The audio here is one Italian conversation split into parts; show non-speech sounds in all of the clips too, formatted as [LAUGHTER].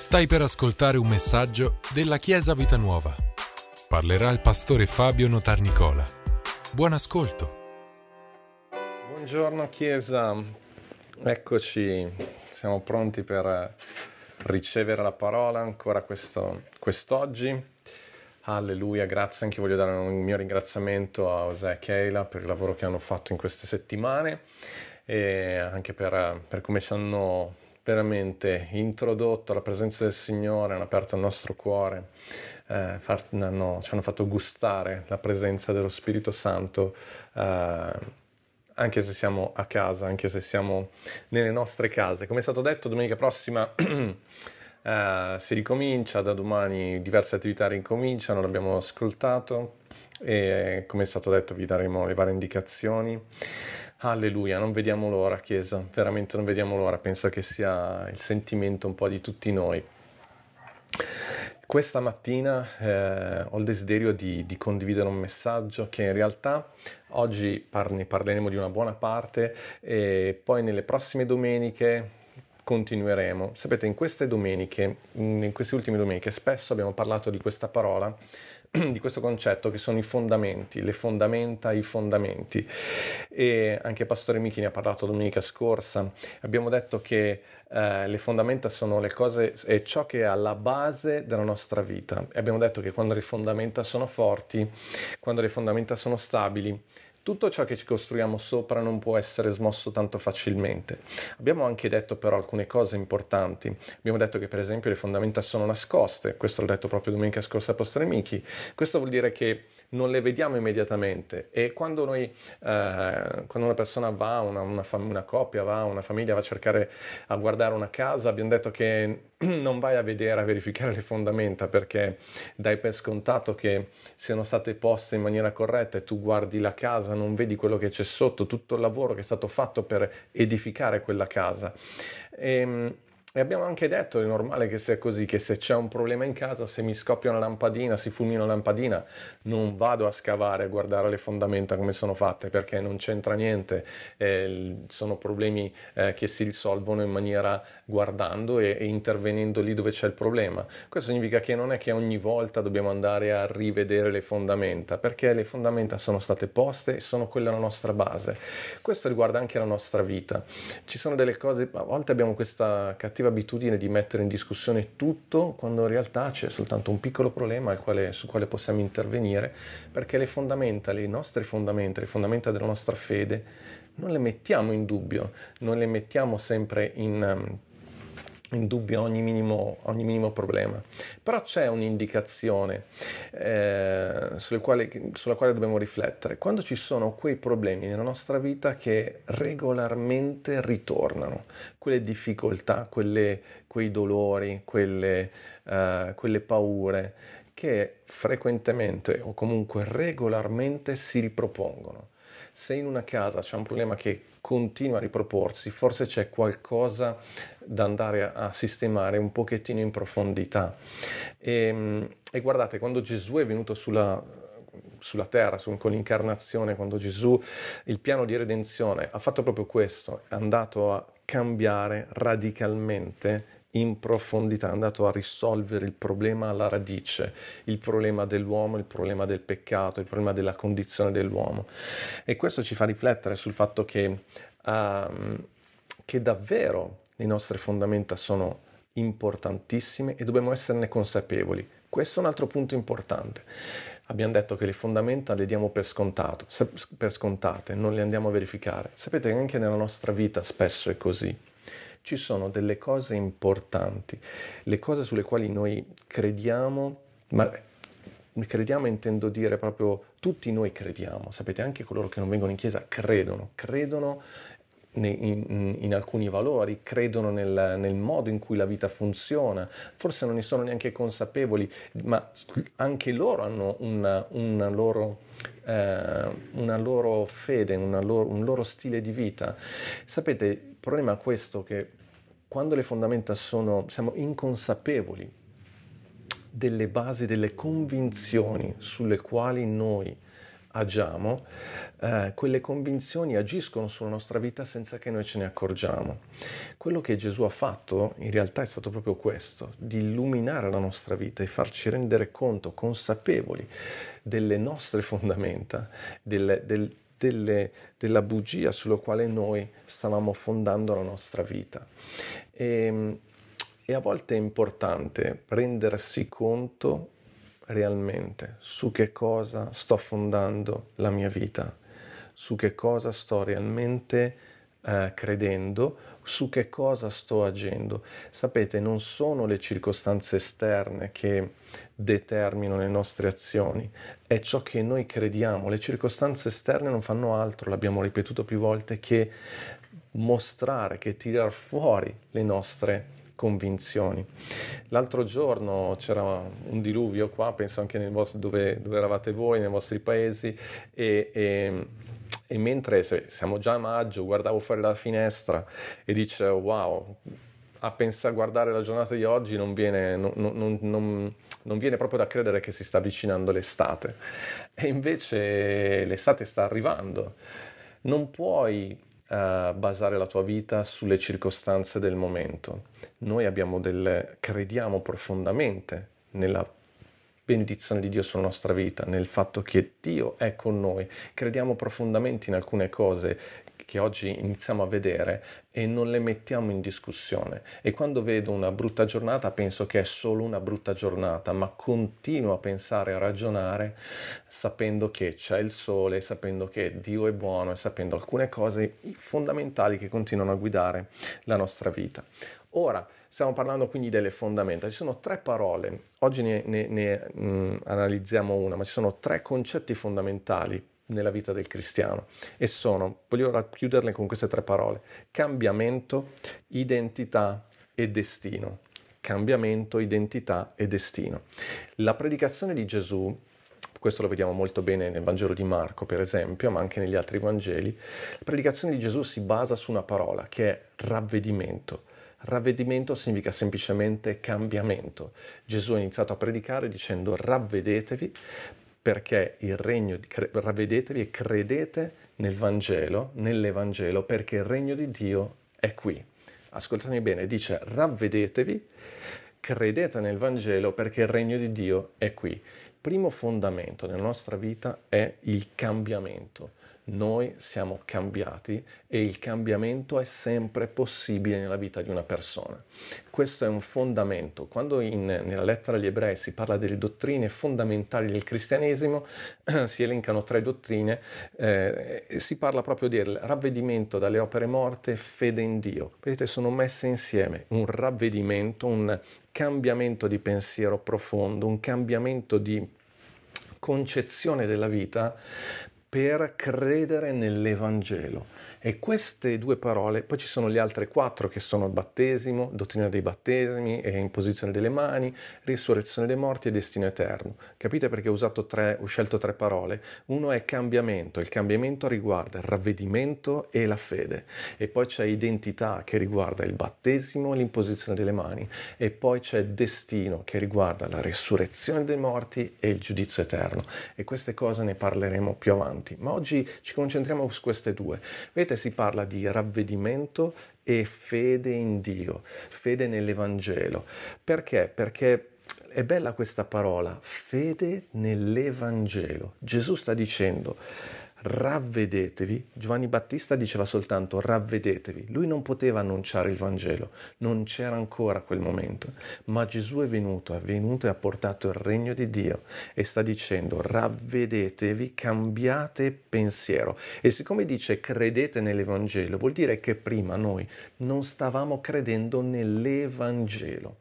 Stai per ascoltare un messaggio della Chiesa Vita Nuova. Parlerà il pastore Fabio Notarnicola. Buon ascolto. Buongiorno Chiesa, eccoci, siamo pronti per ricevere la parola ancora questo, quest'oggi. Alleluia, grazie, anche voglio dare un mio ringraziamento a José e Keila per il lavoro che hanno fatto in queste settimane e anche per, per come ci hanno veramente introdotto la presenza del Signore, hanno aperto il nostro cuore, eh, far, hanno, ci hanno fatto gustare la presenza dello Spirito Santo, eh, anche se siamo a casa, anche se siamo nelle nostre case. Come è stato detto, domenica prossima [CLEARS THROAT] eh, si ricomincia, da domani diverse attività ricominciano, l'abbiamo ascoltato e come è stato detto vi daremo le varie indicazioni. Alleluia, non vediamo l'ora, Chiesa, veramente non vediamo l'ora, penso che sia il sentimento un po' di tutti noi. Questa mattina eh, ho il desiderio di, di, condividere un messaggio che in realtà oggi ne parleremo di una buona parte e poi nelle prossime domeniche continueremo. Sapete, in queste domeniche, in queste ultime domeniche, spesso abbiamo parlato di questa parola di questo concetto che sono i fondamenti, le fondamenta, i fondamenti. E anche Pastore Michi ne ha parlato domenica scorsa. Abbiamo detto che eh, le fondamenta sono le cose, è ciò che è alla base della nostra vita. E abbiamo detto che quando le fondamenta sono forti, quando le fondamenta sono stabili, tutto ciò che ci costruiamo sopra non può essere smosso tanto facilmente. Abbiamo anche detto però alcune cose importanti. Abbiamo detto che per esempio le fondamenta sono nascoste, questo l'ho detto proprio domenica scorsa a Postare Michi. Questo vuol dire che non le vediamo immediatamente e quando, noi, eh, quando una persona va, una, una, fam- una, coppia va, una famiglia va a cercare a guardare una casa, abbiamo detto che [CLEARS THROAT] non vai a vedere, a verificare le fondamenta perché dai per scontato che siano state poste in maniera corretta e tu guardi la casa, non vedi quello che c'è sotto, tutto il lavoro che è stato fatto per edificare quella casa. E, ehm, e abbiamo anche detto, è normale che sia così, che se c'è un problema in casa, se mi scoppia una lampadina, si fulmina una lampadina, non vado a scavare, a guardare le fondamenta come sono fatte, perché non c'entra niente, eh, sono problemi eh, che si risolvono in maniera guardando e, e, intervenendo lì dove c'è il problema. Questo significa che non è che ogni volta dobbiamo andare a rivedere le fondamenta, perché le fondamenta sono state poste e sono quella la nostra base. Questo riguarda anche la nostra vita. Ci sono delle cose, a volte abbiamo questa cattiva cattiva abitudine di mettere in discussione tutto quando in realtà c'è soltanto un piccolo problema quale, sul quale possiamo intervenire, perché le fondamenta, le nostre fondamenta, le fondamenta della nostra fede, non le mettiamo in dubbio, non le mettiamo sempre in... Um, in dubbio ogni minimo, ogni minimo problema. Però c'è un'indicazione eh, quale, sulla quale dobbiamo riflettere. Quando ci sono quei problemi nella nostra vita che regolarmente ritornano, quelle difficoltà, quelle, quei dolori, quelle, uh, quelle paure che frequentemente o comunque regolarmente si ripropongono. Se in una casa c'è un problema che continua a riproporsi, forse c'è qualcosa da andare a, sistemare un pochettino in profondità. E, ehm, e guardate, quando Gesù è venuto sulla, sulla terra, su, con l'incarnazione, quando Gesù, il piano di redenzione, ha fatto proprio questo, è andato a cambiare radicalmente in profondità, è andato a risolvere il problema alla radice, il problema dell'uomo, il problema del peccato, il problema della condizione dell'uomo. E questo ci fa riflettere sul fatto che, um, che davvero le nostre fondamenta sono importantissime e dobbiamo esserne consapevoli. Questo è un altro punto importante. Abbiamo detto che le fondamenta le diamo per, scontato, per scontate, non le andiamo a verificare. Sapete che anche nella nostra vita spesso è così ci sono delle cose importanti, le cose sulle quali noi crediamo, ma crediamo intendo dire proprio tutti noi crediamo, sapete anche coloro che non vengono in chiesa credono, credono in, in, alcuni valori, credono nel, nel, modo in cui la vita funziona, forse non ne sono neanche consapevoli, ma anche loro hanno una, una, loro, eh, una loro, fede, una loro, un loro stile di vita. Sapete, il problema è questo che quando le fondamenta sono, siamo inconsapevoli delle basi, delle convinzioni sulle quali noi agiamo, eh, quelle convinzioni agiscono sulla nostra vita senza che noi ce ne accorgiamo. Quello che Gesù ha fatto in realtà è stato proprio questo, di illuminare la nostra vita e farci rendere conto, consapevoli delle nostre fondamenta, del, del, delle, della bugia sulla quale noi stavamo fondando la nostra vita. E, ehm, e a volte è importante rendersi conto realmente su che cosa sto fondando la mia vita, su che cosa sto realmente eh, credendo, su che cosa sto agendo. Sapete, non sono le circostanze esterne che determinano le nostre azioni, è ciò che noi crediamo. Le circostanze esterne non fanno altro, l'abbiamo ripetuto più volte, che mostrare, che tirar fuori le nostre convinzioni. L'altro giorno c'era un diluvio qua, penso anche vostro, dove, dove, eravate voi, nei vostri paesi, e, e, e mentre siamo già a maggio, guardavo fuori dalla finestra e dicevo wow, a pensare, guardare la giornata di oggi non viene, non, non, non, non viene, proprio da credere che si sta avvicinando l'estate. E invece l'estate sta arrivando. Non puoi uh, basare la tua vita sulle circostanze del momento. Noi delle, crediamo profondamente nella benedizione di Dio sulla nostra vita, nel fatto che Dio è con noi. Crediamo profondamente in alcune cose che oggi iniziamo a vedere e non le mettiamo in discussione. E quando vedo una brutta giornata penso che è solo una brutta giornata, ma continuo a pensare, a ragionare, sapendo che c'è il sole, sapendo che Dio è buono e sapendo alcune cose fondamentali che continuano a guidare la nostra vita. Ora, stiamo parlando quindi delle fondamenta. Ci sono tre parole, oggi ne, ne, ne mh, mm, analizziamo una, ma ci sono tre concetti fondamentali nella vita del cristiano e sono, voglio chiuderle con queste tre parole, cambiamento, identità e destino. Cambiamento, identità e destino. La predicazione di Gesù, questo lo vediamo molto bene nel Vangelo di Marco per esempio, ma anche negli altri Vangeli, la predicazione di Gesù si basa su una parola che è ravvedimento. Ravvedimento significa semplicemente cambiamento. Gesù ha iniziato a predicare dicendo ravvedetevi perché il regno di ravvedetevi e credete nel Vangelo, nell'Evangelo, perché il regno di Dio è qui. Ascoltatemi bene, dice ravvedetevi, credete nel Vangelo perché il regno di Dio è qui. Primo fondamento nella nostra vita è il cambiamento noi siamo cambiati e il cambiamento è sempre possibile nella vita di una persona. Questo è un fondamento. Quando in, nella lettera agli ebrei si parla delle dottrine fondamentali del cristianesimo, [CLEARS THROAT] si elencano tre dottrine, eh, si parla proprio del ravvedimento dalle opere morte, fede in Dio. Vedete, sono messe insieme un ravvedimento, un cambiamento di pensiero profondo, un cambiamento di concezione della vita per credere nell'Evangelo. E queste due parole, poi ci sono le altre quattro che sono battesimo, dottrina dei battesimi e imposizione delle mani, risurrezione dei morti e destino eterno. Capite perché ho, tre, ho scelto tre parole? Uno è cambiamento, il cambiamento riguarda il ravvedimento e la fede. E poi c'è identità che riguarda il battesimo e l'imposizione delle mani. E poi c'è destino che riguarda la risurrezione dei morti e il giudizio eterno. E queste cose ne parleremo più avanti, ma oggi ci concentriamo su queste due. Vedete, si parla di ravvedimento e fede in Dio, fede nell'Evangelo. Perché? Perché è bella questa parola, fede nell'Evangelo. Gesù sta dicendo ravvedetevi. Giovanni Battista diceva soltanto ravvedetevi. Lui non poteva annunciare il Vangelo, non c'era ancora quel momento, ma Gesù è venuto, è venuto e ha portato il regno di Dio e sta dicendo ravvedetevi, cambiate pensiero. E siccome dice credete nell'Evangelo, vuol dire che prima noi non stavamo credendo nell'Evangelo.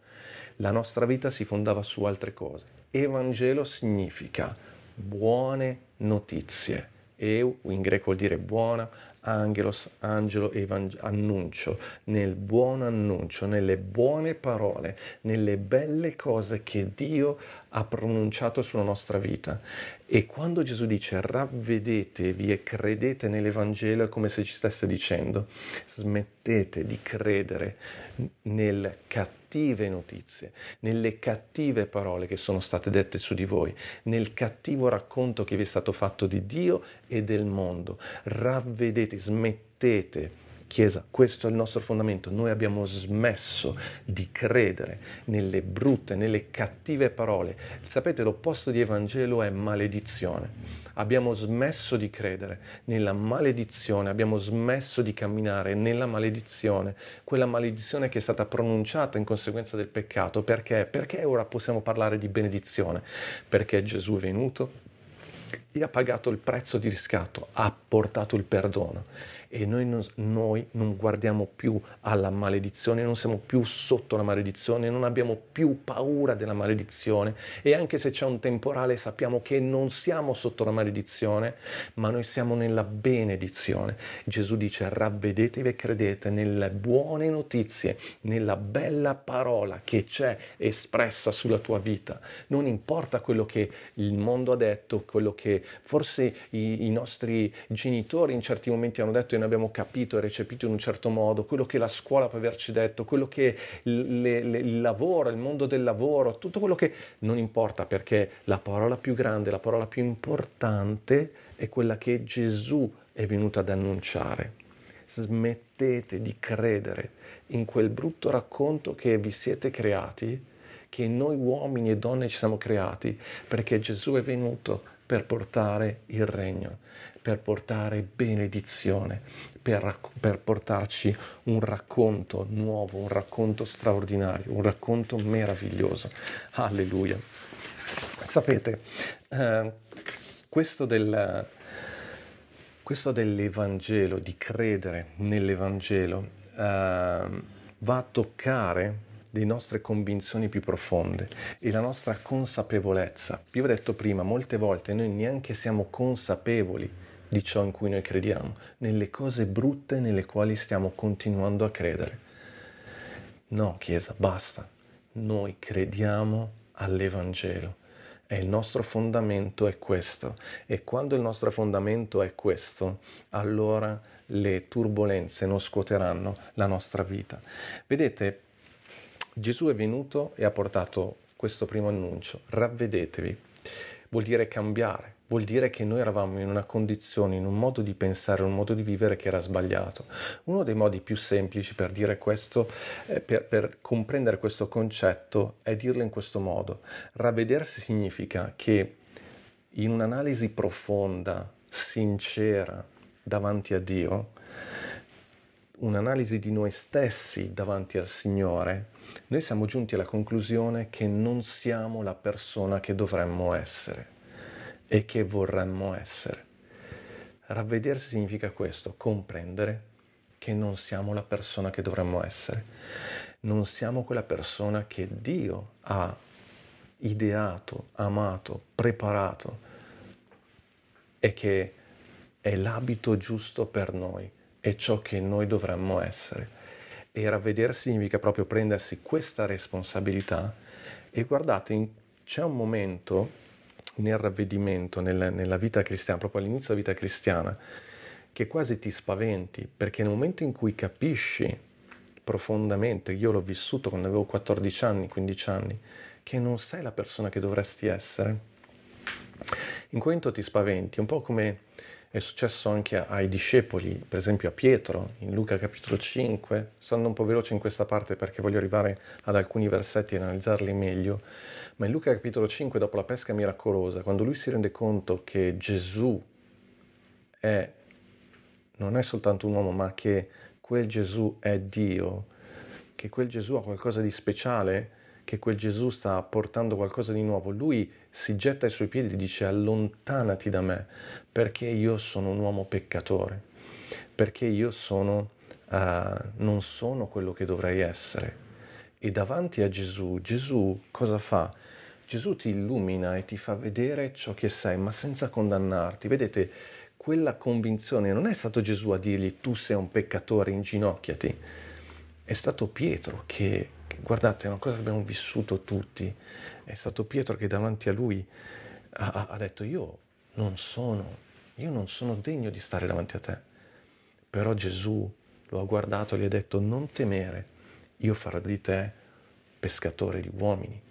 La nostra vita si fondava su altre cose. Evangelo significa buone notizie Eu in greco vuol dire buona, angelos, angelo, evang- annuncio, nel buon annuncio, nelle buone parole, nelle belle cose che Dio ha pronunciato sulla nostra vita. E quando Gesù dice ravvedetevi e credete nell'Evangelo è come se ci stesse dicendo smettete di credere nelle cattive notizie, nelle cattive parole che sono state dette su di voi, nel cattivo racconto che vi è stato fatto di Dio e del mondo. Ravvedete, smettete Chiesa, questo è il nostro fondamento. Noi abbiamo smesso di credere nelle brutte, nelle cattive parole. Sapete, l'opposto di Evangelo è maledizione. Abbiamo smesso di credere nella maledizione, abbiamo smesso di camminare nella maledizione, quella maledizione che è stata pronunciata in conseguenza del peccato. Perché? Perché ora possiamo parlare di benedizione? Perché Gesù è venuto e ha pagato il prezzo di riscatto, ha portato il perdono e noi non, noi non, guardiamo più alla maledizione, non siamo più sotto la maledizione, non abbiamo più paura della maledizione e anche se c'è un temporale sappiamo che non siamo sotto la maledizione, ma noi siamo nella benedizione. Gesù dice ravvedetevi e credete nelle buone notizie, nella bella parola che c'è espressa sulla tua vita. Non importa quello che il mondo ha detto, quello che forse i, i nostri genitori in certi momenti hanno detto noi abbiamo capito e recepito in un certo modo, quello che la scuola può averci detto, quello che le, le, il lavoro, il mondo del lavoro, tutto quello che non importa perché la parola più grande, la parola più importante è quella che Gesù è venuto ad annunciare. Smettete di credere in quel brutto racconto che vi siete creati, che noi uomini e donne ci siamo creati, perché Gesù è venuto per portare il regno per portare benedizione, per, per, portarci un racconto nuovo, un racconto straordinario, un racconto meraviglioso. Alleluia. Sapete, eh, questo, del, questo, dell'Evangelo, di credere nell'Evangelo, eh, va a toccare le nostre convinzioni più profonde e la nostra consapevolezza. Vi ho detto prima, molte volte noi neanche siamo consapevoli di ciò in cui noi crediamo, nelle cose brutte nelle quali stiamo continuando a credere. No, Chiesa, basta. Noi crediamo all'Evangelo e il nostro fondamento è questo. E quando il nostro fondamento è questo, allora le turbulenze non scuoteranno la nostra vita. Vedete, Gesù è venuto e ha portato questo primo annuncio, ravvedetevi, vuol dire cambiare, vuol dire che noi eravamo in una condizione, in un modo di pensare, un modo di vivere che era sbagliato. Uno dei modi più semplici per dire questo, eh, per, per comprendere questo concetto, è dirlo in questo modo. Ravvedersi significa che in un'analisi profonda, sincera, davanti a Dio, un'analisi di noi stessi davanti al Signore, noi siamo giunti alla conclusione che non siamo la persona che dovremmo essere e che vorremmo essere. Ravvedersi significa questo, comprendere che non siamo la persona che dovremmo essere, non siamo quella persona che Dio ha ideato, amato, preparato e che è l'abito giusto per noi, è ciò che noi dovremmo essere. E ravvedersi significa proprio prendersi questa responsabilità e guardate, c'è un momento nel ravvedimento, nel, nella vita cristiana, proprio all'inizio della vita cristiana, che quasi ti spaventi, perché nel momento in cui capisci profondamente, io l'ho vissuto quando avevo 14 anni, 15 anni, che non sei la persona che dovresti essere, in momento ti spaventi, un po' come è successo anche ai discepoli, per esempio a Pietro, in Luca capitolo 5, sto andando un po' veloce in questa parte perché voglio arrivare ad alcuni versetti e analizzarli meglio, ma in Luca capitolo 5, dopo la pesca miracolosa, quando lui si rende conto che Gesù è, non è soltanto un uomo, ma che quel Gesù è Dio, che quel Gesù ha qualcosa di speciale, che quel Gesù sta portando qualcosa di nuovo, lui si getta ai suoi piedi e dice allontanati da me, perché io sono un uomo peccatore, perché io sono, uh, non sono quello che dovrei essere. E davanti a Gesù, Gesù cosa fa? Gesù ti illumina e ti fa vedere ciò che sei, ma senza condannarti. Vedete, quella convinzione non è stato Gesù a dirgli tu sei un peccatore, inginocchiati. È stato Pietro che guardate, è una cosa che abbiamo vissuto tutti. È stato Pietro che davanti a lui ha, ha detto io non sono, io non sono degno di stare davanti a te. Però Gesù lo ha guardato e gli ha detto non temere, io farò di te pescatore di uomini.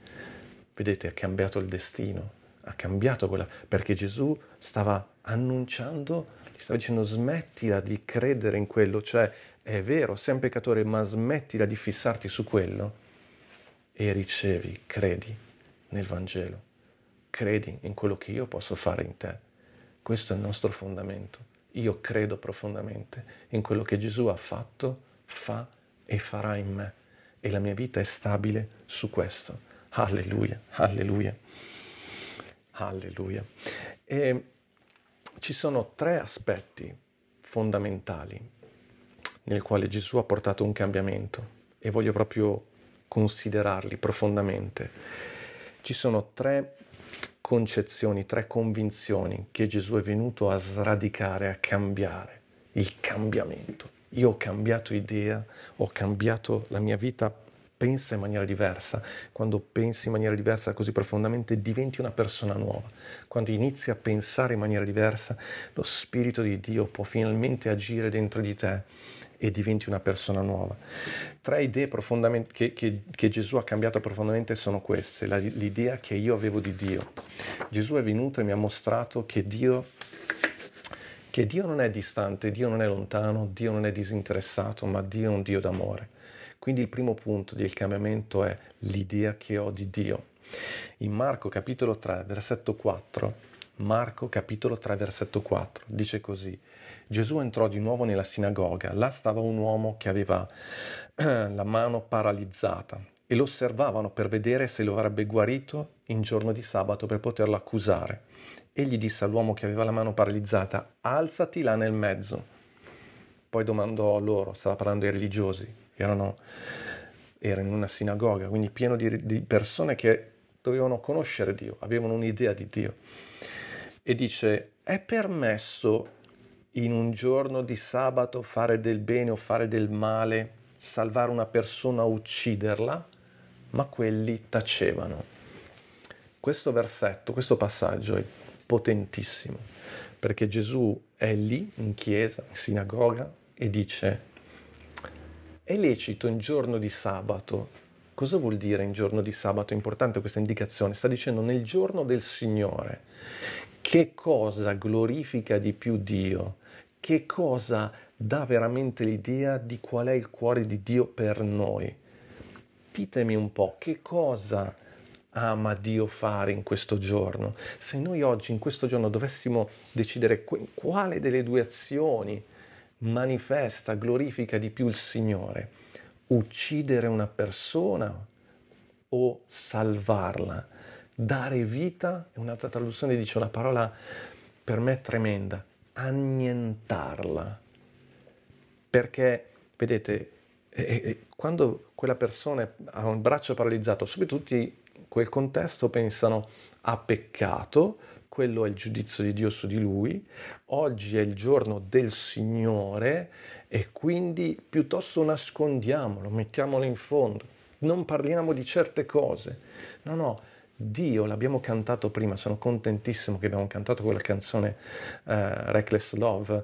Vedete, ha cambiato il destino, ha cambiato quella, perché Gesù stava annunciando, gli stava dicendo smettila di credere in quello, cioè è vero, sei un peccatore, ma smettila di fissarti su quello e ricevi, credi nel Vangelo, credi in quello che io posso fare in te. Questo è il nostro fondamento. Io credo profondamente in quello che Gesù ha fatto, fa e farà in me e la mia vita è stabile su questo. Alleluia, alleluia, alleluia. E ci sono tre aspetti fondamentali nel quale Gesù ha portato un cambiamento e voglio proprio considerarli profondamente. Ci sono tre concezioni, tre convinzioni che Gesù è venuto a sradicare, a cambiare. Il cambiamento. Io ho cambiato idea, ho cambiato la mia vita, pensa in maniera diversa. Quando pensi in maniera diversa così profondamente diventi una persona nuova. Quando inizi a pensare in maniera diversa, lo Spirito di Dio può finalmente agire dentro di te e diventi una persona nuova. Tre idee che, che, che, Gesù ha cambiato profondamente sono queste, la, l'idea che io avevo di Dio. Gesù è venuto e mi ha mostrato che Dio che Dio non è distante, Dio non è lontano, Dio non è disinteressato, ma Dio è un Dio d'amore. Quindi il primo punto del cambiamento è l'idea che ho di Dio. In Marco capitolo 3, versetto 4, Marco capitolo 3, versetto 4, dice così, Gesù entrò di nuovo nella sinagoga, là stava un uomo che aveva [CLEARS THROAT] la mano paralizzata e lo osservavano per vedere se lo avrebbe guarito in giorno di sabato per poterlo accusare. Egli disse all'uomo che aveva la mano paralizzata, alzati là nel mezzo. Poi domandò a loro, stava parlando ai religiosi, erano, era in una sinagoga, quindi pieno di, di persone che dovevano conoscere Dio, avevano un'idea di Dio. E dice, è permesso in un giorno di sabato fare del bene o fare del male, salvare una persona o ucciderla? ma quelli tacevano. Questo versetto, questo passaggio è potentissimo, perché Gesù è lì in chiesa, in sinagoga, e dice, è lecito in giorno di sabato. Cosa vuol dire in giorno di sabato? È importante questa indicazione. Sta dicendo nel giorno del Signore. Che cosa glorifica di più Dio? Che cosa dà veramente l'idea di qual è il cuore di Dio per noi? ditemi un po' che cosa ama Dio fare in questo giorno. Se noi oggi in questo giorno dovessimo decidere quale delle due azioni manifesta, glorifica di più il Signore, uccidere una persona o salvarla, dare vita, un'altra traduzione dice una parola per me tremenda, annientarla. Perché, vedete, quando quella persona ha un braccio paralizzato, subito tutti in quel contesto pensano ha peccato, quello è il giudizio di Dio su di lui, oggi è il giorno del Signore e quindi piuttosto nascondiamolo, mettiamolo in fondo, non parliamo di certe cose. No, no, Dio, l'abbiamo cantato prima, sono contentissimo che abbiamo cantato quella canzone uh, Reckless Love,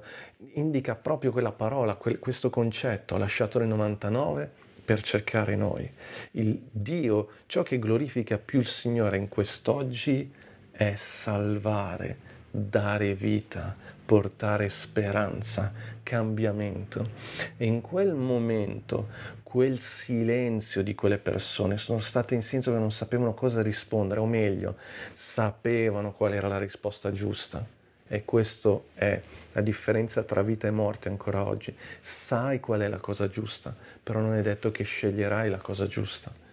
indica proprio quella parola, quel, questo concetto, ha lasciato le 99 per cercare noi. Il Dio, ciò che glorifica più il Signore in quest'oggi è salvare, dare vita, portare speranza, cambiamento. E in quel momento, quel silenzio di quelle persone sono state in senso che non sapevano cosa rispondere, o meglio, sapevano qual era la risposta giusta. E questa è la differenza tra vita e morte ancora oggi. Sai qual è la cosa giusta, però non è detto che sceglierai la cosa giusta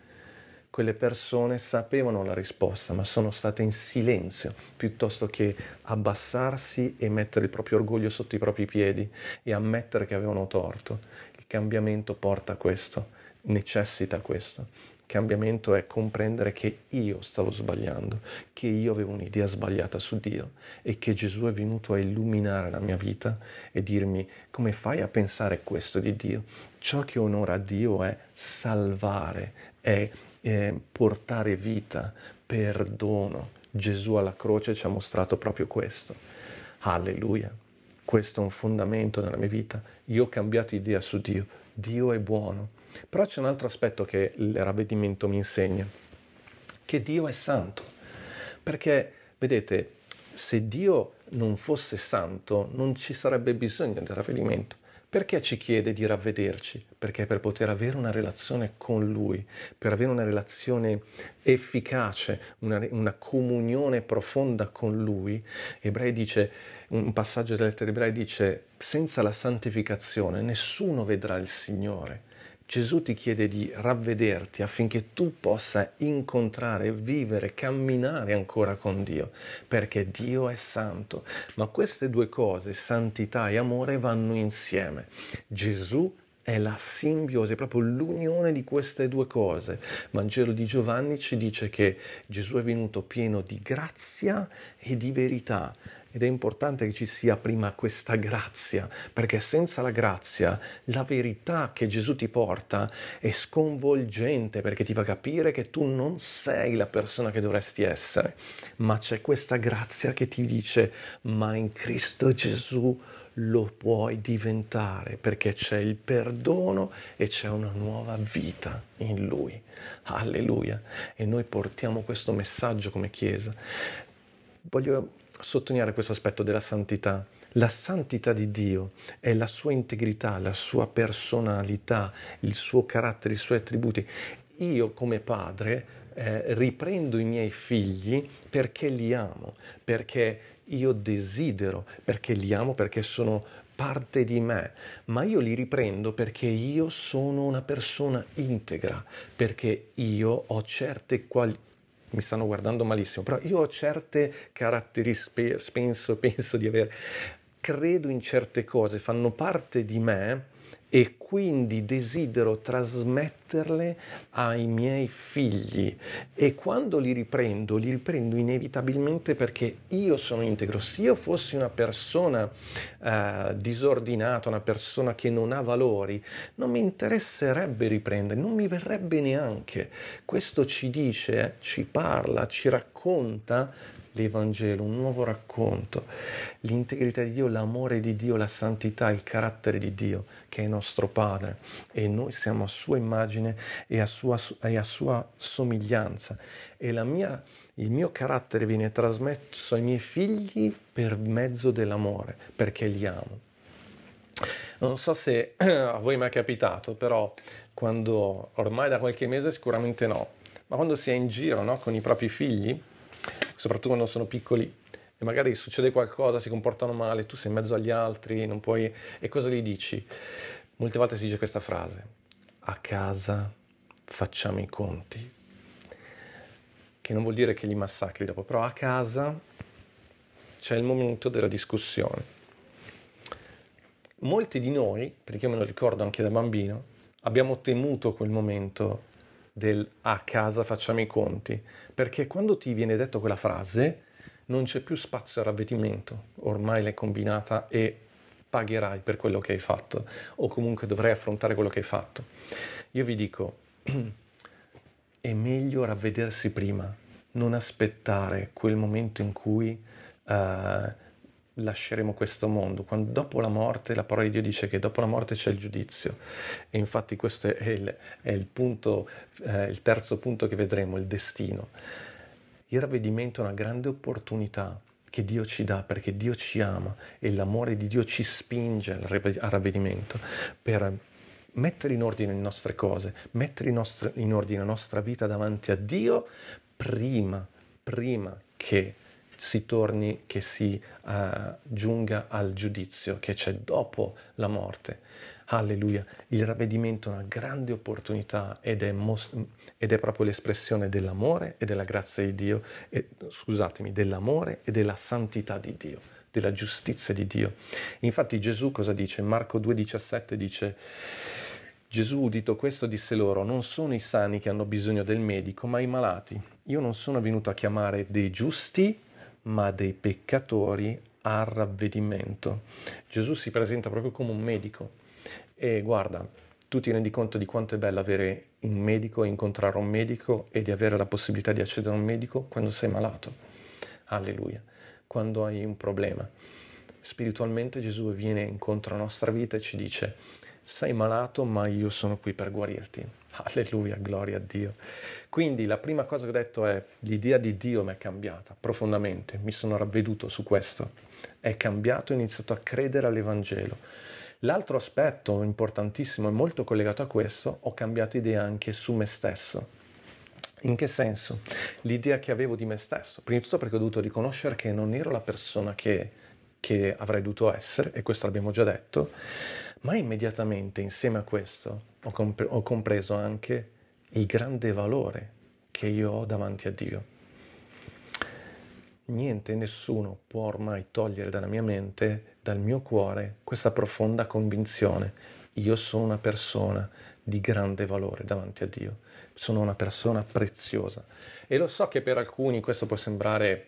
quelle persone sapevano la risposta, ma sono state in silenzio piuttosto che abbassarsi e mettere il proprio orgoglio sotto i propri piedi e ammettere che avevano torto. Cambiamento porta a questo, necessita questo. Cambiamento è comprendere che io stavo sbagliando, che io avevo un'idea sbagliata su Dio e che Gesù è venuto a illuminare la mia vita e dirmi come fai a pensare questo di Dio? Ciò che onora Dio è salvare, è eh, portare vita, perdono. Gesù alla croce ci ha mostrato proprio questo. Alleluia. Questo è un fondamento nella mia vita. Io ho cambiato idea su Dio. Dio è buono. Però c'è un altro aspetto che il ravvedimento mi insegna, che Dio è santo. Perché, vedete, se Dio non fosse santo, non ci sarebbe bisogno del ravvedimento. Perché ci chiede di ravvederci? Perché per poter avere una relazione con Lui, per avere una relazione efficace, una, una comunione profonda con Lui, Ebrei dice, un passaggio delle lettere ebrei dice, senza la santificazione nessuno vedrà il Signore. Gesù ti chiede di ravvederti affinché tu possa incontrare, vivere, camminare ancora con Dio, perché Dio è santo. Ma queste due cose, santità e amore, vanno insieme. Gesù è la simbiosi, è proprio l'unione di queste due cose. Vangelo di Giovanni ci dice che Gesù è venuto pieno di grazia e di verità. Ed è importante che ci sia prima questa grazia, perché senza la grazia la verità che Gesù ti porta è sconvolgente, perché ti fa capire che tu non sei la persona che dovresti essere, ma c'è questa grazia che ti dice, ma in Cristo Gesù lo puoi diventare perché c'è il perdono e c'è una nuova vita in lui. Alleluia. E noi portiamo questo messaggio come Chiesa. Voglio sottolineare questo aspetto della santità. La santità di Dio è la sua integrità, la sua personalità, il suo carattere, i suoi attributi. Io come padre eh, riprendo i miei figli perché li amo, perché io desidero, perché li amo, perché sono parte di me, ma io li riprendo perché io sono una persona integra, perché io ho certe qualità mi stanno guardando malissimo, però io ho certe caratteristiche, penso, penso di avere, credo in certe cose, fanno parte di me e quindi desidero trasmetterle ai miei figli e quando li riprendo, li riprendo inevitabilmente perché io sono integro. Se io fossi una persona uh, disordinata, una persona che non ha valori, non mi interesserebbe riprendere, non mi verrebbe neanche. Questo ci dice, ci parla, ci racconta l'Evangelo, un nuovo racconto, l'integrità di Dio, l'amore di Dio, la santità, il carattere di Dio, che è nostro Padre, e noi siamo a sua immagine e a sua, e a sua somiglianza. E mia, il mio carattere viene trasmesso ai miei figli per mezzo dell'amore, perché li amo. Non so se [CLEARS THROAT] a voi mi è capitato, però quando ormai da qualche mese sicuramente no, ma quando si è in giro no, con i propri figli, soprattutto quando sono piccoli e magari succede qualcosa, si comportano male, tu sei in mezzo agli altri, non puoi... E cosa gli dici? Molte volte si dice questa frase, a casa facciamo i conti, che non vuol dire che li massacri dopo, però a casa c'è il momento della discussione. Molti di noi, perché io me lo ricordo anche da bambino, abbiamo temuto quel momento del a casa facciamo i conti, perché quando ti viene detto quella frase non c'è più spazio al ravvedimento, ormai l'hai combinata e pagherai per quello che hai fatto o comunque dovrai affrontare quello che hai fatto. Io vi dico, [CLEARS THROAT] è meglio ravvedersi prima, non aspettare quel momento in cui uh, lasceremo questo mondo. Quando, dopo la morte, la parola di Dio dice che dopo la morte c'è il giudizio. E infatti questo è il, è il, punto, eh, il terzo punto che vedremo, il destino. Il ravvedimento è una grande opportunità che Dio ci dà perché Dio ci ama e l'amore di Dio ci spinge al ravvedimento per mettere in ordine le nostre cose, mettere in, nostre, in ordine la nostra vita davanti a Dio prima, prima che si torni, che si uh, giunga al giudizio che c'è dopo la morte. Alleluia, il ravvedimento è una grande opportunità ed è, most- ed è proprio l'espressione dell'amore e della grazia di Dio, e, scusatemi, dell'amore e della santità di Dio, della giustizia di Dio. Infatti Gesù cosa dice? Marco 2,17 dice... Gesù, udito questo, disse loro, non sono i sani che hanno bisogno del medico, ma i malati. Io non sono venuto a chiamare dei giusti, ma dei peccatori al ravvedimento. Gesù si presenta proprio come un medico e guarda, tu ti rendi conto di quanto è bello avere un medico, incontrare un medico e di avere la possibilità di accedere a un medico quando sei malato. Alleluia. Quando hai un problema. Spiritualmente Gesù viene incontro alla nostra vita e ci dice, sei malato ma io sono qui per guarirti. [LAUGHS] Alleluia, gloria a Dio. Quindi la prima cosa che ho detto è l'idea di Dio mi è cambiata profondamente, mi sono ravveduto su questo, è cambiato, ho iniziato a credere all'Evangelo. L'altro aspetto importantissimo e molto collegato a questo, ho cambiato idea anche su me stesso. In che senso? L'idea che avevo di me stesso. Prima di tutto perché ho dovuto riconoscere che non ero la persona che, che avrei dovuto essere, e questo l'abbiamo già detto, ma immediatamente insieme a questo ho, compre- ho compreso anche il grande valore che io ho davanti a Dio. Niente, nessuno può ormai togliere dalla mia mente, dal mio cuore, questa profonda convinzione. Io sono una persona di grande valore davanti a Dio, sono una persona preziosa. E lo so che per alcuni questo può sembrare,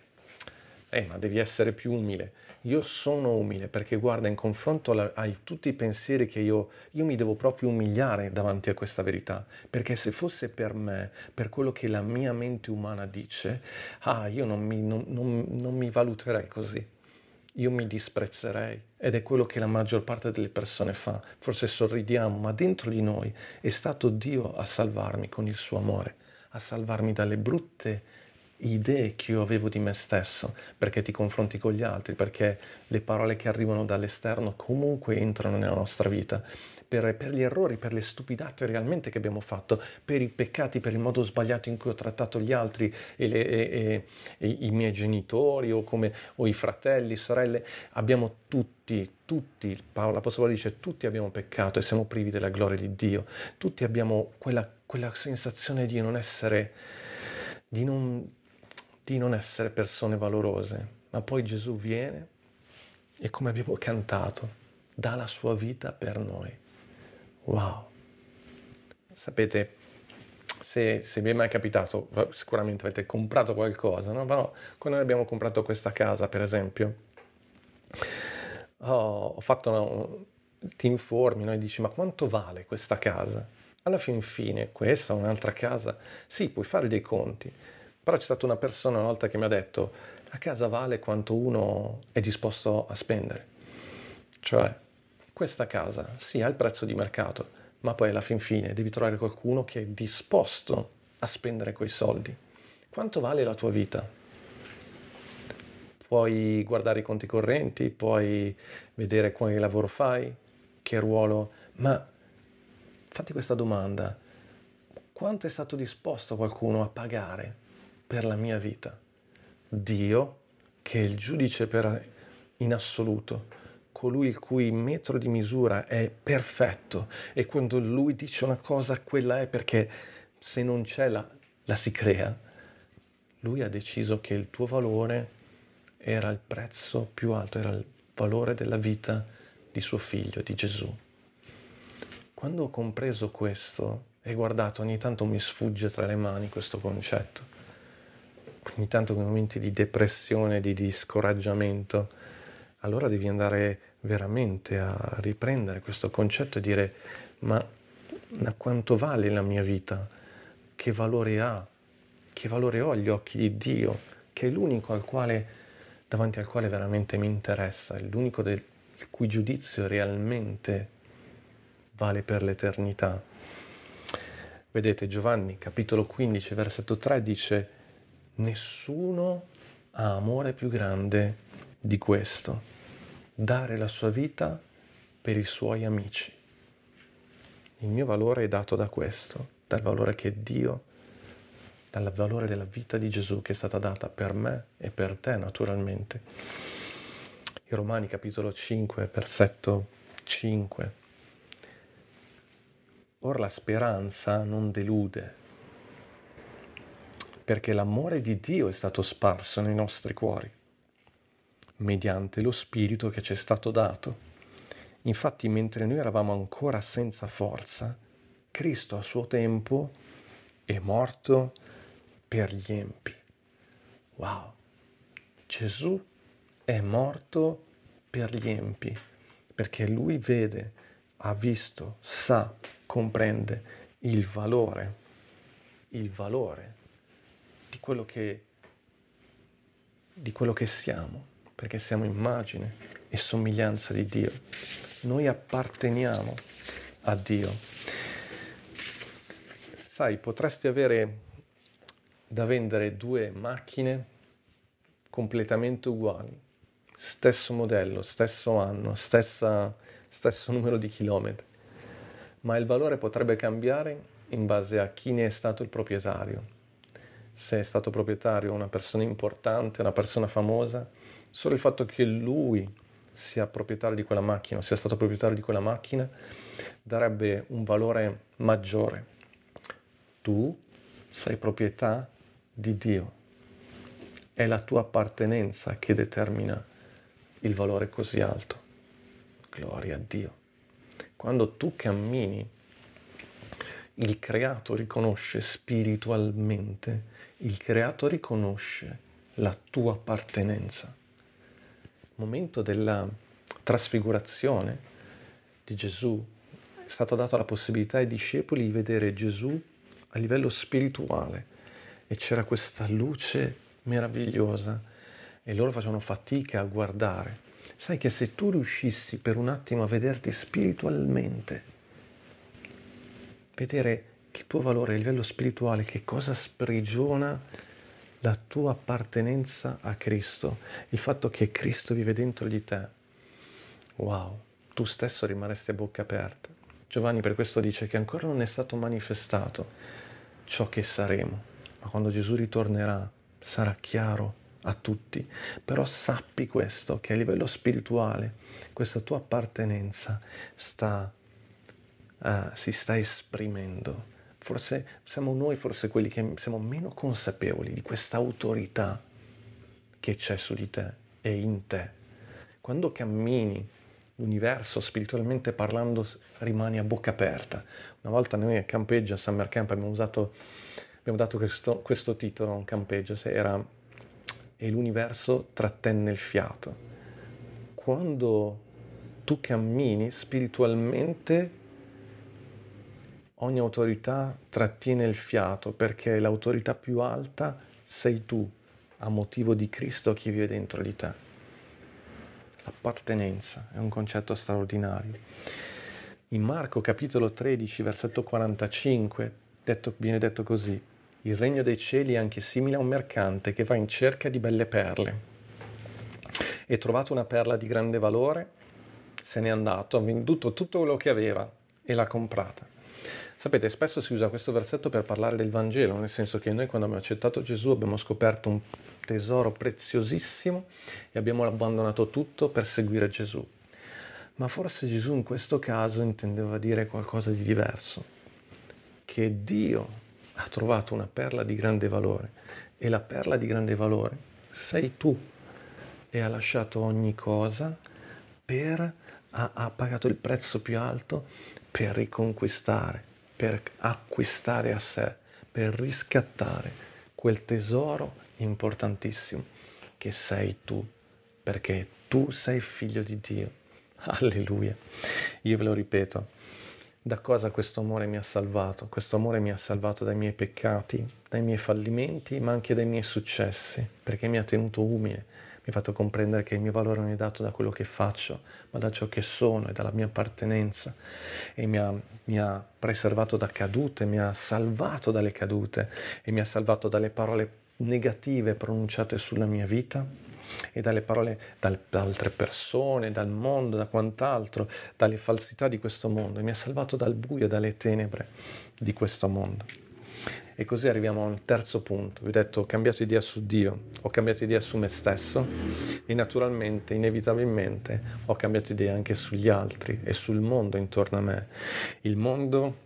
eh, ma devi essere più umile. Io sono umile perché guarda, in confronto a tutti i pensieri che io, io mi devo proprio umiliare davanti a questa verità, perché se fosse per me, per quello che la mia mente umana dice, ah, io non mi, non, non, non mi valuterei così io mi disprezzerei ed è quello che la maggior parte delle persone fa. Forse sorridiamo, ma dentro di noi è stato Dio a salvarmi con il suo amore, a salvarmi dalle brutte idee che io avevo di me stesso, perché ti confronti con gli altri, perché le parole che arrivano dall'esterno comunque entrano nella nostra vita, per, per, gli errori, per le stupidate realmente che abbiamo fatto, per i peccati, per il modo sbagliato in cui ho trattato gli altri e, le, e, e, i miei genitori o, come, o i fratelli, sorelle, abbiamo tutti, tutti, Paolo, l'Apostolo dice, tutti abbiamo peccato e siamo privi della gloria di Dio, tutti abbiamo quella, quella sensazione di non essere, di non di non essere persone valorose, ma poi Gesù viene e come abbiamo cantato, dà la sua vita per noi. Wow! Sapete, se, se vi è mai capitato, sicuramente avete comprato qualcosa, no? Però quando noi abbiamo comprato questa casa, per esempio, oh, ho fatto una, ti informi no? e dici ma quanto vale questa casa? Alla fin fine, questa o un'altra casa, sì, puoi fare dei conti, però c'è stata una persona una volta che mi ha detto la casa vale quanto uno è disposto a spendere. Cioè, questa casa sì ha il prezzo di mercato, ma poi alla fin fine devi trovare qualcuno che è disposto a spendere quei soldi. Quanto vale la tua vita? Puoi guardare i conti correnti, puoi vedere quale lavoro fai, che ruolo, ma fatti questa domanda. Quanto è stato disposto qualcuno a pagare per la mia vita. Dio, che è il giudice per, in assoluto, colui il cui metro di misura è perfetto e quando lui dice una cosa quella è perché se non c'è la, la si crea. Lui ha deciso che il tuo valore era il prezzo più alto, era il valore della vita di suo figlio, di Gesù. Quando ho compreso questo e guardato, ogni tanto mi sfugge tra le mani questo concetto ogni tanto con momenti di depressione, di, di scoraggiamento, allora devi andare veramente a riprendere questo concetto e dire ma, ma quanto vale la mia vita? Che valore ha? Che valore ho agli occhi di Dio? Che è l'unico al quale, davanti al quale veramente mi interessa, è l'unico del, il cui giudizio realmente vale per l'eternità. Vedete Giovanni capitolo 15 versetto 3 dice Nessuno ha amore più grande di questo, dare la sua vita per i suoi amici. Il mio valore è dato da questo, dal valore che Dio, dal valore della vita di Gesù che è stata data per me e per te naturalmente. I Romani capitolo 5, versetto 5. Or la speranza non delude perché l'amore di Dio è stato sparso nei nostri cuori, mediante lo Spirito che ci è stato dato. Infatti, mentre noi eravamo ancora senza forza, Cristo a suo tempo è morto per gli empi. Wow! Gesù è morto per gli empi, perché lui vede, ha visto, sa, comprende il valore, il valore di quello che, di quello che siamo, perché siamo immagine e somiglianza di Dio. Noi apparteniamo a Dio. Sai, potresti avere da vendere due macchine completamente uguali, stesso modello, stesso anno, stessa, stesso numero di chilometri, ma il valore potrebbe cambiare in base a chi ne è stato il proprietario. Se è stato proprietario una persona importante, una persona famosa, solo il fatto che lui sia proprietario di quella macchina, sia stato proprietario di quella macchina, darebbe un valore maggiore. Tu sei proprietà di Dio. È la tua appartenenza che determina il valore così alto. Gloria a Dio. Quando tu cammini, il creato riconosce spiritualmente, il creato riconosce la tua appartenenza. Momento della trasfigurazione di Gesù è stata data la possibilità ai discepoli di vedere Gesù a livello spirituale e c'era questa luce meravigliosa e loro facevano fatica a guardare. Sai che se tu riuscissi per un attimo a vederti spiritualmente, vedere il tuo valore a livello spirituale, che cosa sprigiona la tua appartenenza a Cristo, il fatto che Cristo vive dentro di te, wow, tu stesso rimarresti a bocca aperta. Giovanni per questo dice che ancora non è stato manifestato ciò che saremo ma quando Gesù ritornerà sarà chiaro a tutti. Però sappi questo, che a livello spirituale questa tua appartenenza sta, uh, si sta esprimendo. Forse siamo noi, forse quelli che siamo meno consapevoli di questa autorità che c'è su di te e in te. Quando cammini l'universo, spiritualmente parlando, rimani a bocca aperta. Una volta noi a campeggio a Summer Camp abbiamo usato abbiamo dato questo, questo titolo a un campeggio, era E l'universo trattenne il fiato. Quando tu cammini spiritualmente, ogni autorità trattiene il fiato perché l'autorità più alta sei tu, a motivo di Cristo che vive dentro di te. L'appartenenza è un concetto straordinario. In Marco capitolo 13, versetto 45, detto, viene detto così, il regno dei cieli è anche simile a un mercante che va in cerca di belle perle. E trovato una perla di grande valore, se n'è andato, ha venduto tutto quello che aveva e l'ha comprata. Sapete, spesso si usa questo versetto per parlare del Vangelo, nel senso che noi quando abbiamo accettato Gesù abbiamo scoperto un tesoro preziosissimo e abbiamo abbandonato tutto per seguire Gesù. Ma forse Gesù in questo caso intendeva dire qualcosa di diverso, che Dio ha trovato una perla di grande valore e la perla di grande valore sei tu e ha lasciato ogni cosa per, ha, ha pagato il prezzo più alto per riconquistare, per acquistare a sé, per riscattare quel tesoro importantissimo che sei tu, perché tu sei figlio di Dio. [LAUGHS] Alleluia. Io ve lo ripeto, da cosa questo amore mi ha salvato. Questo amore mi ha salvato dai miei peccati, dai miei fallimenti, ma anche dai miei successi, perché mi ha tenuto umile, mi ha fatto comprendere che il mio valore non è dato da quello che faccio, ma da ciò che sono e dalla mia appartenenza. E mi ha, mi ha preservato da cadute, mi ha salvato dalle cadute e mi ha salvato dalle parole negative pronunciate sulla mia vita e dalle parole da altre persone, dal mondo, da quant'altro, dalle falsità di questo mondo e mi ha salvato dal buio, dalle tenebre di questo mondo. E così arriviamo al terzo punto. Vi ho detto ho cambiato idea su Dio, ho cambiato idea su me stesso e naturalmente, inevitabilmente, ho cambiato idea anche sugli altri e sul mondo intorno a me. Il mondo,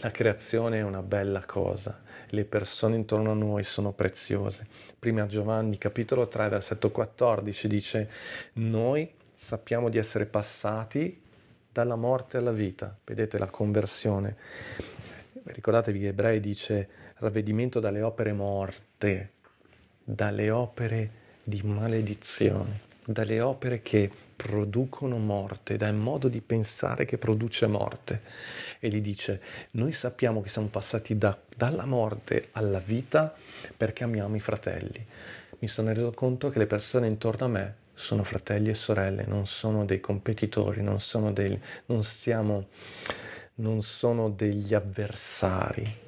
la creazione è una bella cosa, le persone intorno a noi sono preziose. Prima Giovanni capitolo 3 versetto 14 dice noi sappiamo di essere passati dalla morte alla vita. Vedete la conversione. Ricordatevi che Ebrei dice ravvedimento dalle opere morte, dalle opere di maledizione, dalle opere che producono morte, il modo di pensare che produce morte. E gli dice, noi sappiamo che siamo passati da, dalla morte alla vita perché amiamo i fratelli. Mi sono reso conto che le persone intorno a me sono fratelli e sorelle, non sono dei competitori, non dei, non siamo, non sono degli avversari,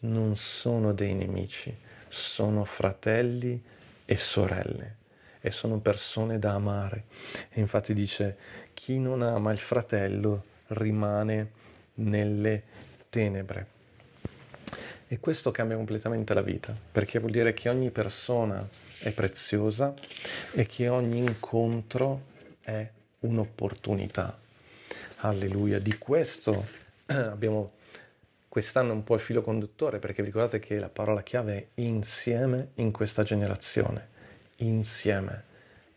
non sono dei nemici, sono fratelli e sorelle e sono persone da amare. E infatti dice, chi non ama il fratello rimane nelle tenebre. E questo cambia completamente la vita, perché vuol dire che ogni persona è preziosa e che ogni incontro è un'opportunità. Alleluia. Di questo [CLEARS THROAT] abbiamo quest'anno un po' il filo conduttore, perché ricordate che la parola chiave è insieme in questa generazione insieme.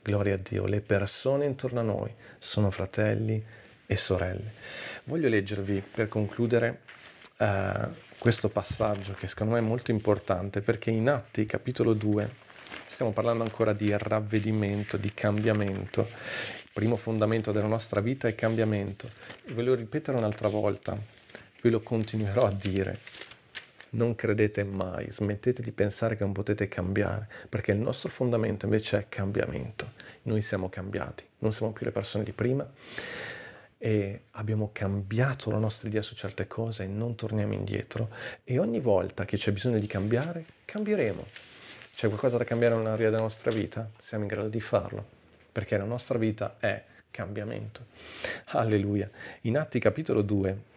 Gloria a Dio, le persone intorno a noi sono fratelli e sorelle. Voglio leggervi per concludere uh, questo passaggio che secondo me è molto importante perché in Atti capitolo 2 stiamo parlando ancora di ravvedimento, di cambiamento. Primo fondamento della nostra vita è cambiamento. E ve lo ripetere un'altra volta, ve lo continuerò a dire non credete mai, smettete di pensare che non potete cambiare, perché il nostro fondamento invece è cambiamento. Noi siamo cambiati, non siamo più le persone di prima e abbiamo cambiato la nostra idea su certe cose e non torniamo indietro e ogni volta che c'è bisogno di cambiare, cambieremo. C'è qualcosa da cambiare nell'area della nostra vita? Siamo in grado di farlo, perché la nostra vita è cambiamento. Alleluia. In Atti capitolo 2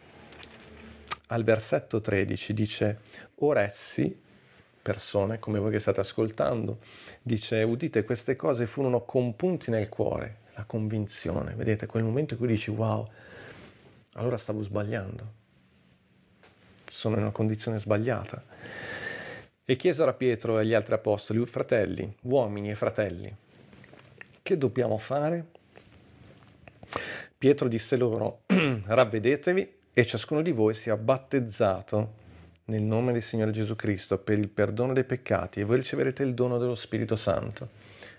al versetto 13 dice, ora essi, persone come voi che state ascoltando, dice, udite queste cose furono compunti nel cuore, la convinzione, vedete, quel momento in cui dici, wow, allora stavo sbagliando, sono in una condizione sbagliata. E chiesero a Pietro e agli altri apostoli, fratelli, uomini e fratelli, che dobbiamo fare? Pietro disse loro, [CLEARS THROAT] ravvedetevi e ciascuno di voi sia battezzato nel nome del Signore Gesù Cristo per il perdono dei peccati e voi riceverete il dono dello Spirito Santo.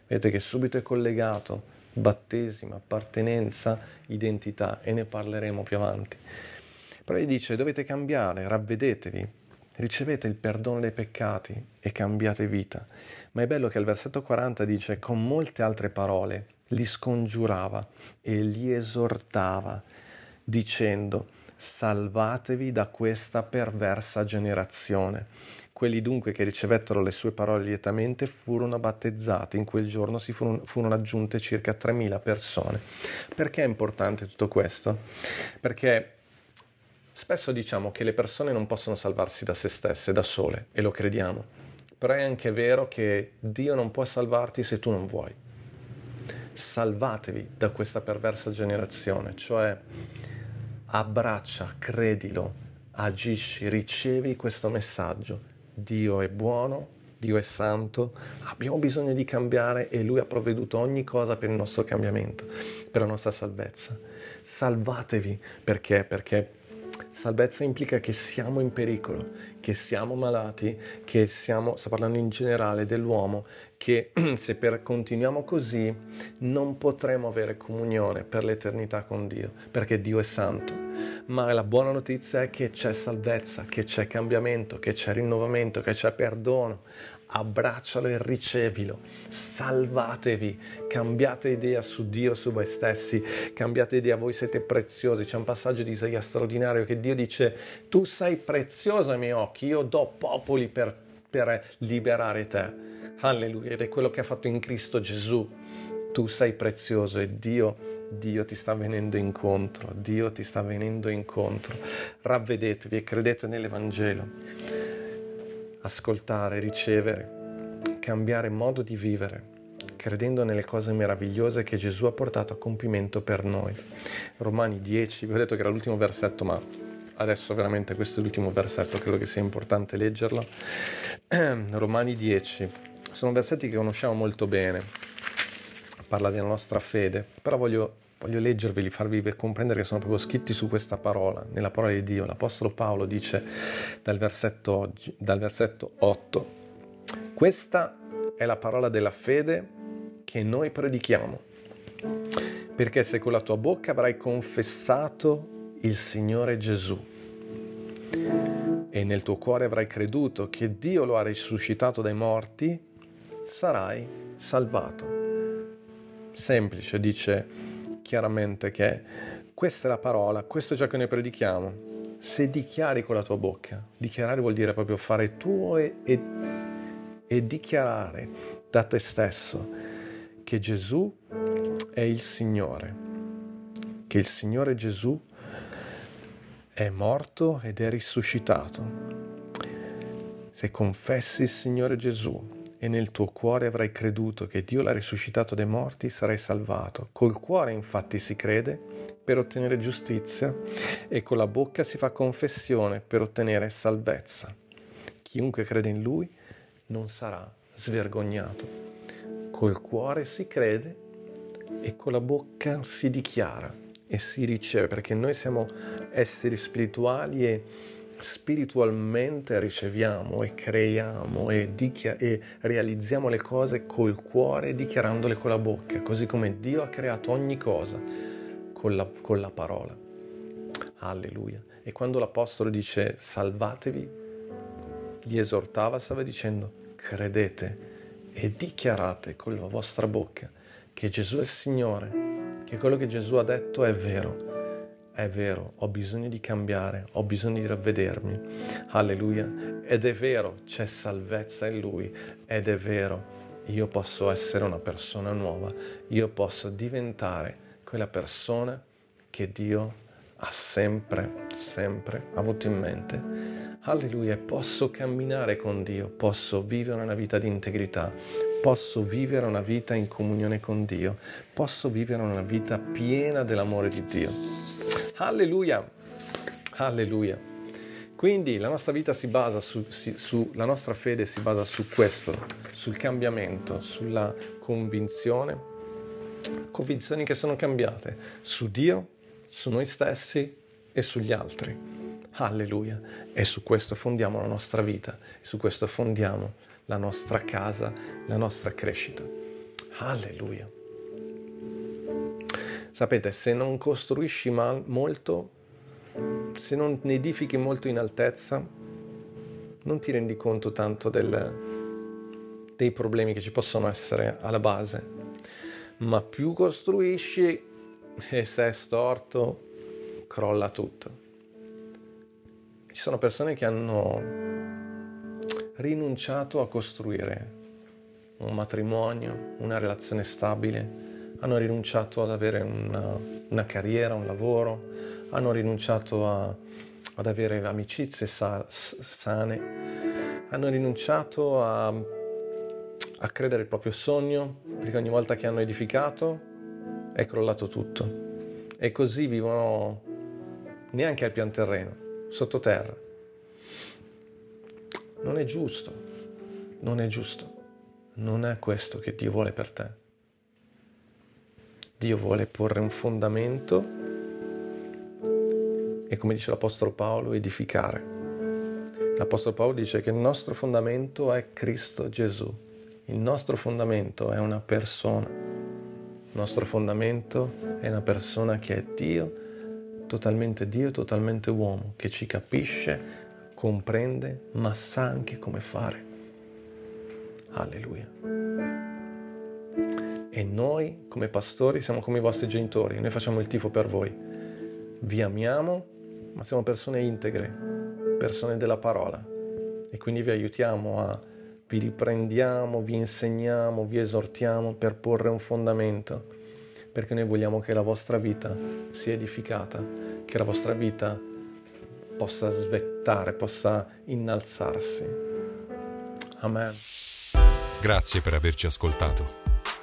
Vedete che subito è collegato battesimo, appartenenza, identità e ne parleremo più avanti. Però gli dice dovete cambiare, ravvedetevi, ricevete il perdono dei peccati e cambiate vita. Ma è bello che al versetto 40 dice con molte altre parole li scongiurava e li esortava dicendo salvatevi da questa perversa generazione. Quelli dunque che ricevettero le sue parole lietamente furono battezzati. In quel giorno si furono, furono aggiunte circa 3.000 persone. Perché è importante tutto questo? Perché spesso diciamo che le persone non possono salvarsi da se stesse, da sole, e lo crediamo. Però è anche vero che Dio non può salvarti se tu non vuoi. Salvatevi da questa perversa generazione, cioè abbraccia, credilo, agisci, ricevi questo messaggio. Dio è buono, Dio è santo, abbiamo bisogno di cambiare e Lui ha provveduto ogni cosa per il nostro cambiamento, per la nostra salvezza. Salvatevi perché? Perché salvezza implica che siamo in pericolo, che siamo malati, che siamo, sto parlando in generale dell'uomo, che [CLEARS THROAT] se per, continuiamo così non potremo avere comunione per l'eternità con Dio, perché Dio è santo. Ma la buona notizia è che c'è salvezza, che c'è cambiamento, che c'è rinnovamento, che c'è perdono. Abbraccialo e ricevilo. Salvatevi, cambiate idea su Dio, su voi stessi, cambiate idea, voi siete preziosi. C'è un passaggio di Isaia straordinario che Dio dice, tu sei prezioso ai miei occhi, io do popoli per, per liberare te Alleluia, ed è quello che ha fatto in Cristo Gesù. Tu sei prezioso e Dio, Dio ti sta venendo incontro, Dio ti sta venendo incontro. Ravvedetevi e credete nell'Evangelo. Ascoltare, ricevere, cambiare modo di vivere, credendo nelle cose meravigliose che Gesù ha portato a compimento per noi. Romani 10, vi ho detto che era l'ultimo versetto, ma adesso veramente questo è l'ultimo versetto, credo che sia importante leggerlo. [CLEARS THROAT] Romani 10, sono versetti che conosciamo molto bene, parla della nostra fede, però voglio, voglio leggerveli, farvi comprendere che sono proprio scritti su questa parola, nella parola di Dio. L'Apostolo Paolo dice dal versetto, dal versetto 8, questa è la parola della fede che noi predichiamo. Perché se con la tua bocca avrai confessato il Signore Gesù e nel tuo cuore avrai creduto che Dio lo ha risuscitato dai morti, sarai salvato. Semplice, dice chiaramente che questa è la parola, questo è ciò che noi predichiamo. Se dichiari con la tua bocca, dichiarare vuol dire proprio fare tuo e, e, e dichiarare da te stesso che Gesù è il Signore, che il Signore Gesù è morto ed è risuscitato. Se confessi il Signore Gesù e nel tuo cuore avrai creduto che Dio l'ha risuscitato dai morti, sarai salvato. Col cuore infatti si crede per ottenere giustizia e con la bocca si fa confessione per ottenere salvezza. Chiunque crede in Lui non sarà svergognato. Col cuore si crede e con la bocca si dichiara e si riceve, perché noi siamo esseri spirituali e spiritualmente riceviamo e creiamo e, dichia- e, realizziamo le cose col cuore dichiarandole con la bocca, così come Dio ha creato ogni cosa con la, con la parola. Alleluia. E quando l'Apostolo dice salvatevi, gli esortava, stava dicendo credete e dichiarate con la vostra bocca che Gesù è Signore, che quello che Gesù ha detto è vero è vero, ho bisogno di cambiare, ho bisogno di ravvedermi. Alleluia. Ed è vero, c'è salvezza in Lui. Ed è vero, io posso essere una persona nuova. Io posso diventare quella persona che Dio ha sempre, sempre avuto in mente. Alleluia. Posso camminare con Dio, posso vivere una vita di integrità, posso vivere una vita in comunione con Dio, posso vivere una vita piena dell'amore di Dio. Alleluia, alleluia. Quindi la nostra vita si basa su, su, la nostra fede si basa su questo, sul cambiamento, sulla convinzione, convinzioni che sono cambiate su Dio, su noi stessi e sugli altri. Alleluia. E su questo fondiamo la nostra vita, su questo fondiamo la nostra casa, la nostra crescita. Alleluia. Sapete, se non costruisci mal- molto, se non edifichi molto in altezza, non ti rendi conto tanto del, dei problemi che ci possono essere alla base. Ma più costruisci e se è storto, crolla tutto. Ci sono persone che hanno rinunciato a costruire un matrimonio, una relazione stabile, hanno rinunciato ad avere una, una carriera, un lavoro, hanno rinunciato a, ad avere amicizie sa, sane, hanno rinunciato a, a credere il proprio sogno, perché ogni volta che hanno edificato è crollato tutto. E così vivono neanche al pian terreno, sottoterra. Non è giusto, non è giusto, non è questo che Dio vuole per te. Dio vuole porre un fondamento e come dice l'Apostolo Paolo, edificare. L'Apostolo Paolo dice che il nostro fondamento è Cristo Gesù, il nostro fondamento è una persona, il nostro fondamento è una persona che è Dio, totalmente Dio, totalmente uomo, che ci capisce, comprende, ma sa anche come fare. Alleluia. E noi, come pastori, siamo come i vostri genitori, noi facciamo il tifo per voi. Vi amiamo, ma siamo persone integre, persone della parola. E quindi vi aiutiamo a, vi riprendiamo, vi insegniamo, vi esortiamo per porre un fondamento, perché noi vogliamo che la vostra vita sia edificata, che la vostra vita possa svettare, possa innalzarsi. Amen. Grazie per averci ascoltato.